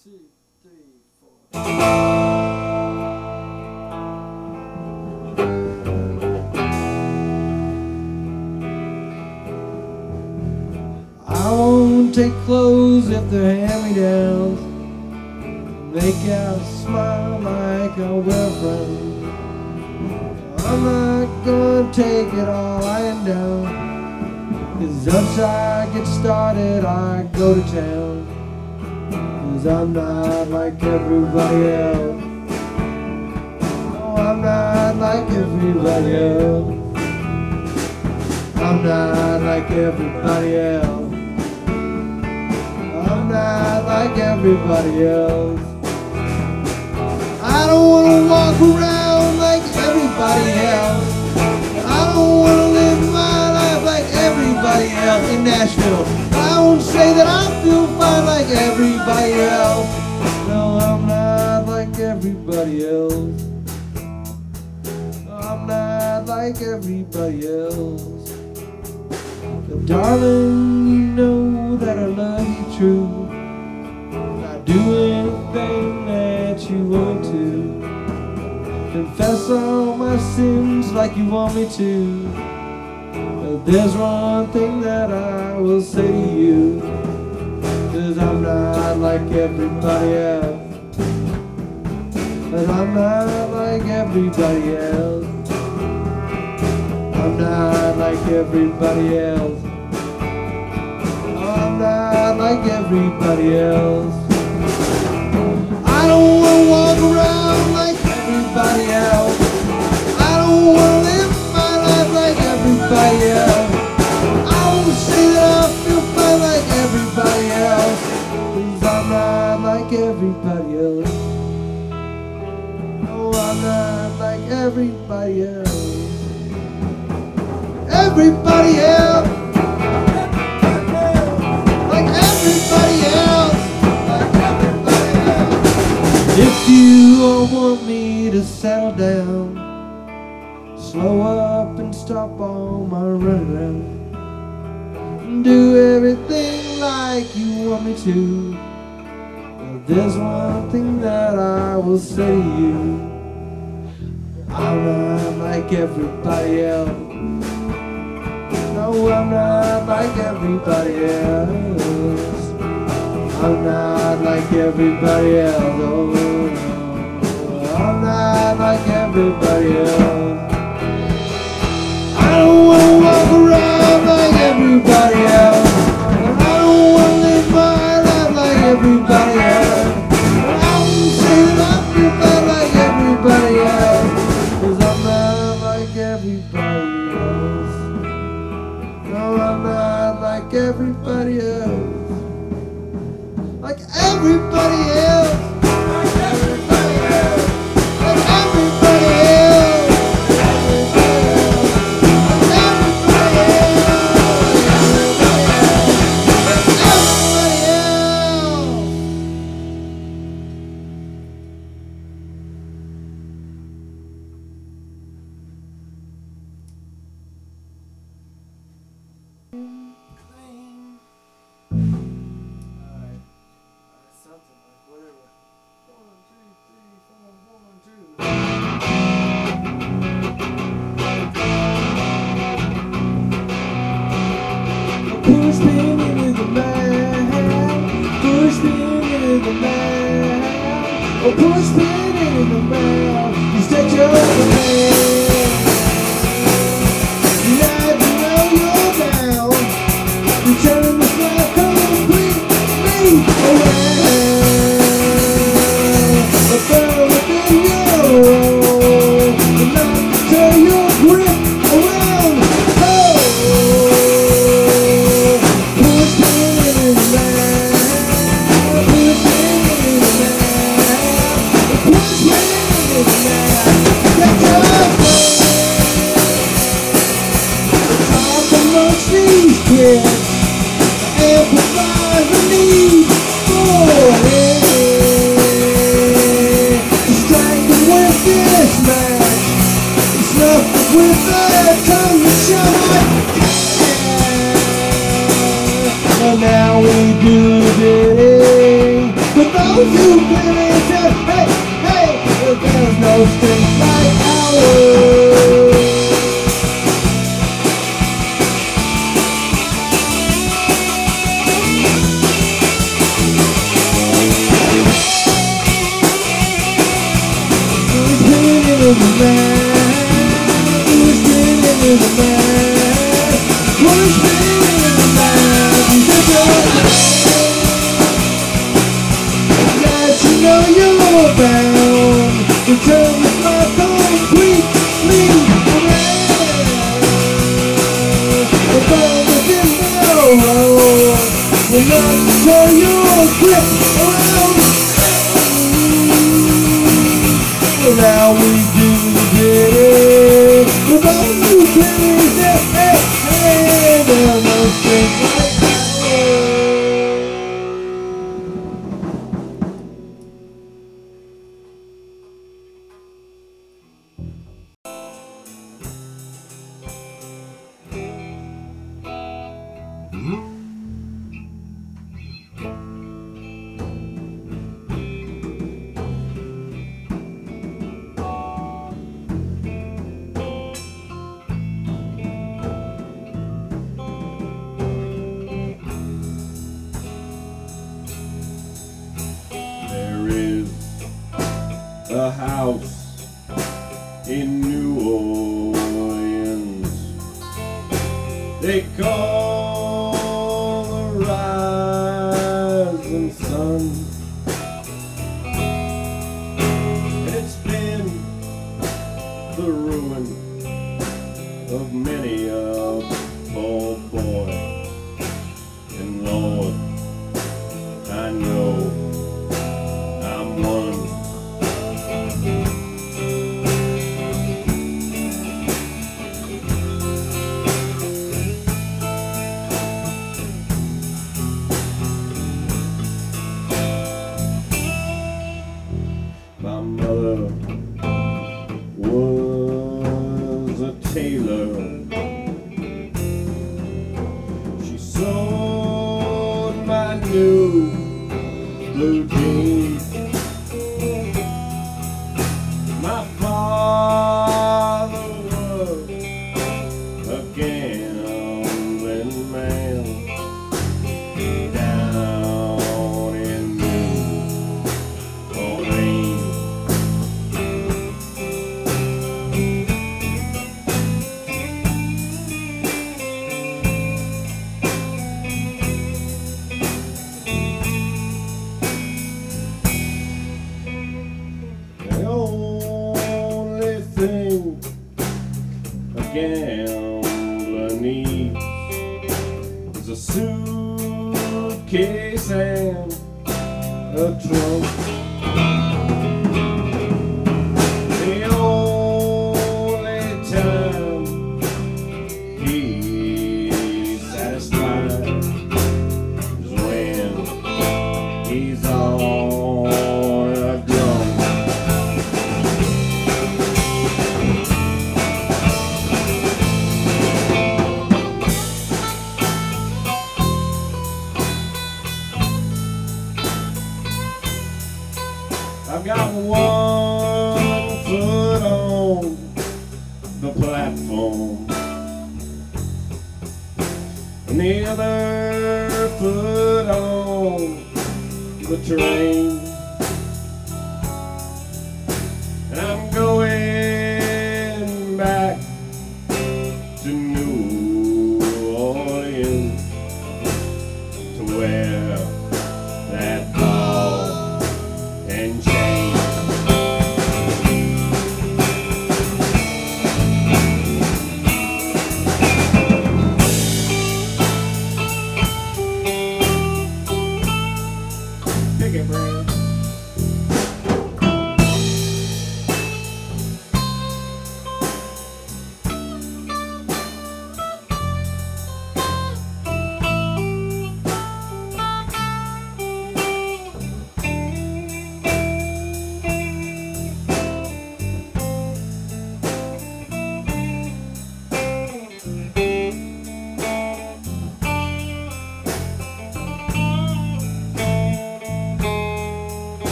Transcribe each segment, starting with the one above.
I won't take clothes if they're hand-me-downs. Make out smile like a wear friends. I'm not gonna take it all lying down. Cause once I get started, I go to town. Cause I'm not like everybody else. No, I'm not like everybody else. I'm not like everybody else. I'm not like everybody else. I don't wanna walk around like everybody else. I don't wanna everybody else in Nashville. I won't say that I feel fine like everybody else. No, I'm not like everybody else. I'm not like everybody else. But darling, you know that I love you true. I'd do anything that you want to. Confess all my sins like you want me to. There's one thing that I will say to you. Cause I'm not like everybody else. But I'm not like everybody else. I'm not like everybody else. I'm not like everybody else. I don't wanna walk around like everybody else. I say that I feel fine like everybody I'm not like everybody else. No, I'm not like everybody else. Everybody else. Like everybody else. Like everybody else. If you all want me to settle down, slow up stop all my running. Do everything like you want me to. But there's one thing that I will say to you. I'm not like everybody else. No, I'm not like everybody else. I'm not like everybody else. Oh. I'm not like everybody else. Wanna walk around like everybody else. Push me There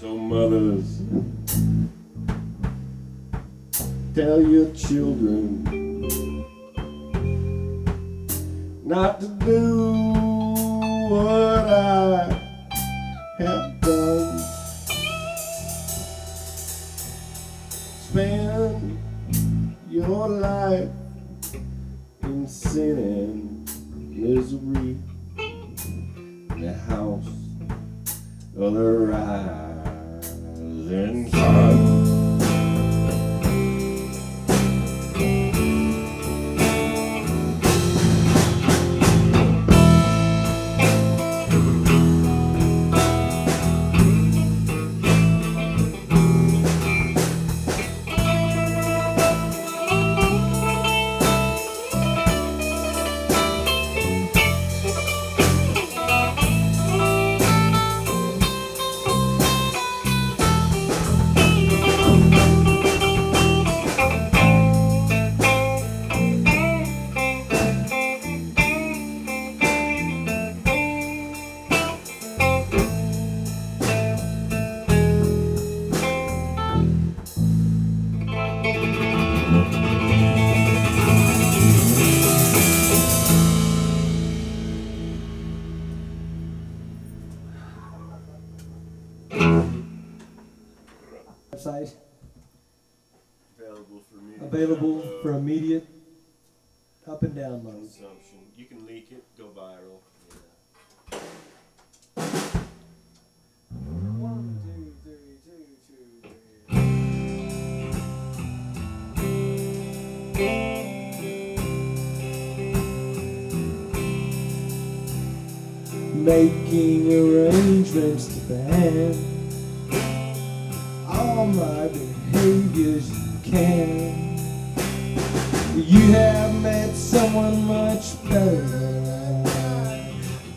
So mothers, tell your children not to do what I have done. Spend your life in sin and misery. In the house of the Available for me. available for immediate up and download. consumption. You can leak it, go viral. One, two, three, two, two, three. Making arrangements to ban can. You have met someone much better.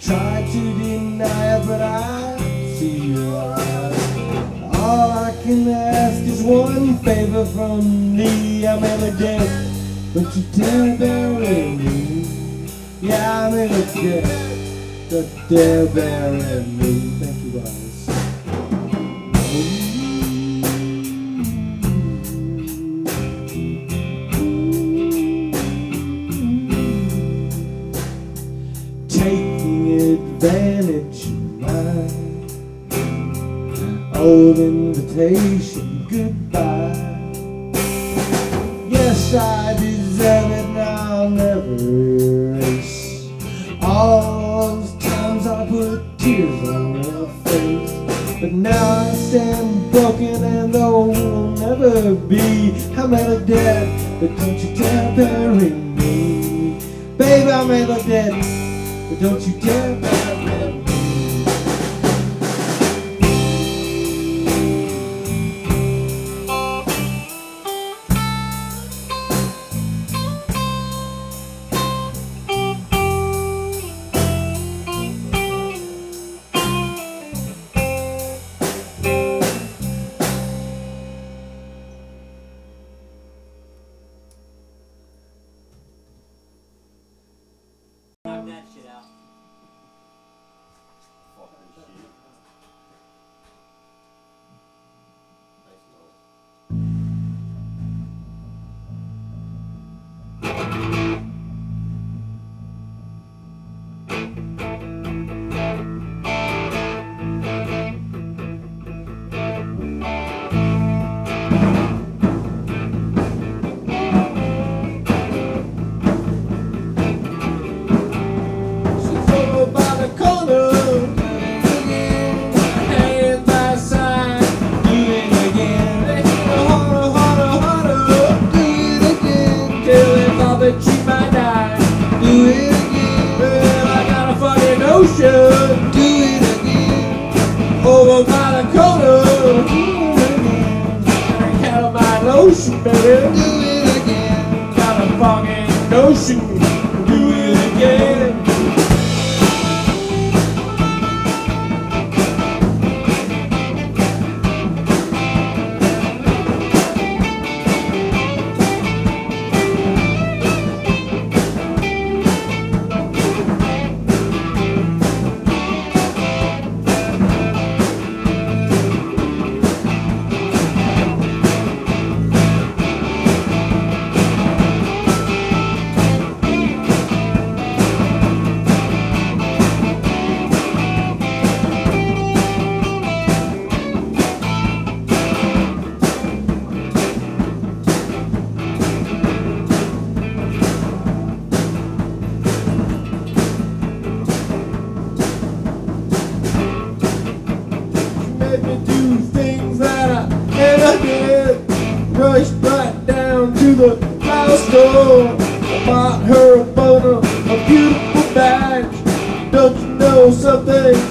Try to deny it, but I see your eyes. All I can ask is one favor from thee. I'm dead, but you dare bury me. Yeah, I'm in the dead, but dare bury me. Thank you guys. Invitation goodbye. Yes, I deserve it, and I'll never erase all those times I put tears on your face. But now I stand broken, and though it will never be, I'm at a dead, but don't you dare bury me. Babe, I may look dead, but don't you dare bury me. store. I bought her a photo, a beautiful badge. Don't you know something?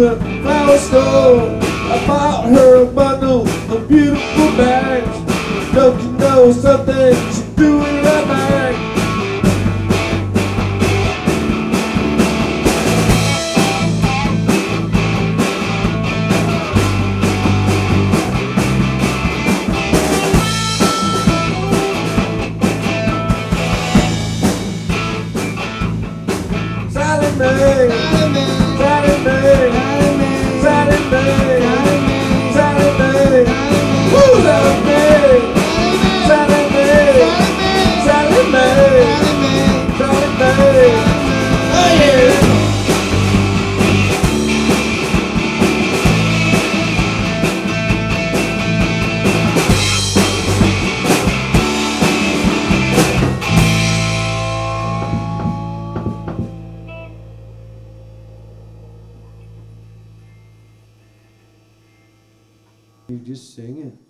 the flower store. I bought her a bundle of beautiful bags. Don't you know something? She's doing right now. just sing it.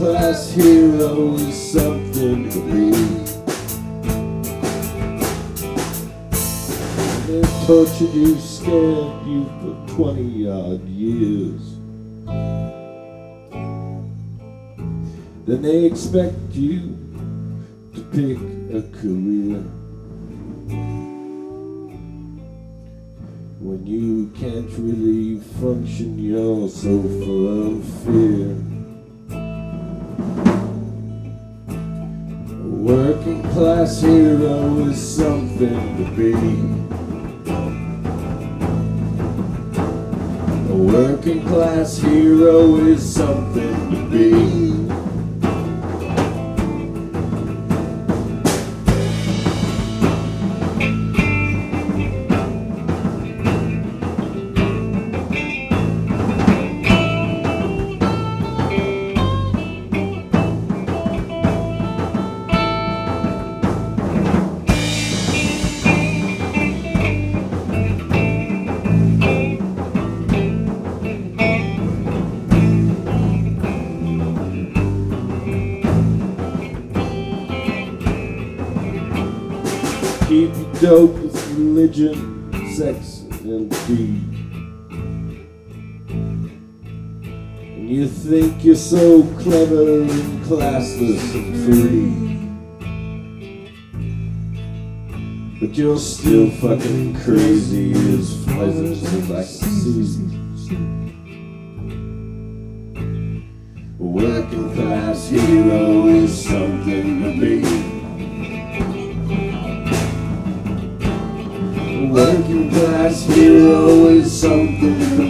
Class hero is something to be. They tortured you, scared you for 20 odd years. Then they expect you to pick a career. When you can't really function, you're so full of fear. Class hero is something to be. A working class hero is something to be. Dope with religion, sex, and greed. And you think you're so clever and classless and free. But you're still fucking crazy as pleasant as I can see. A working class hero is something to be. Working class hero is something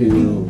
on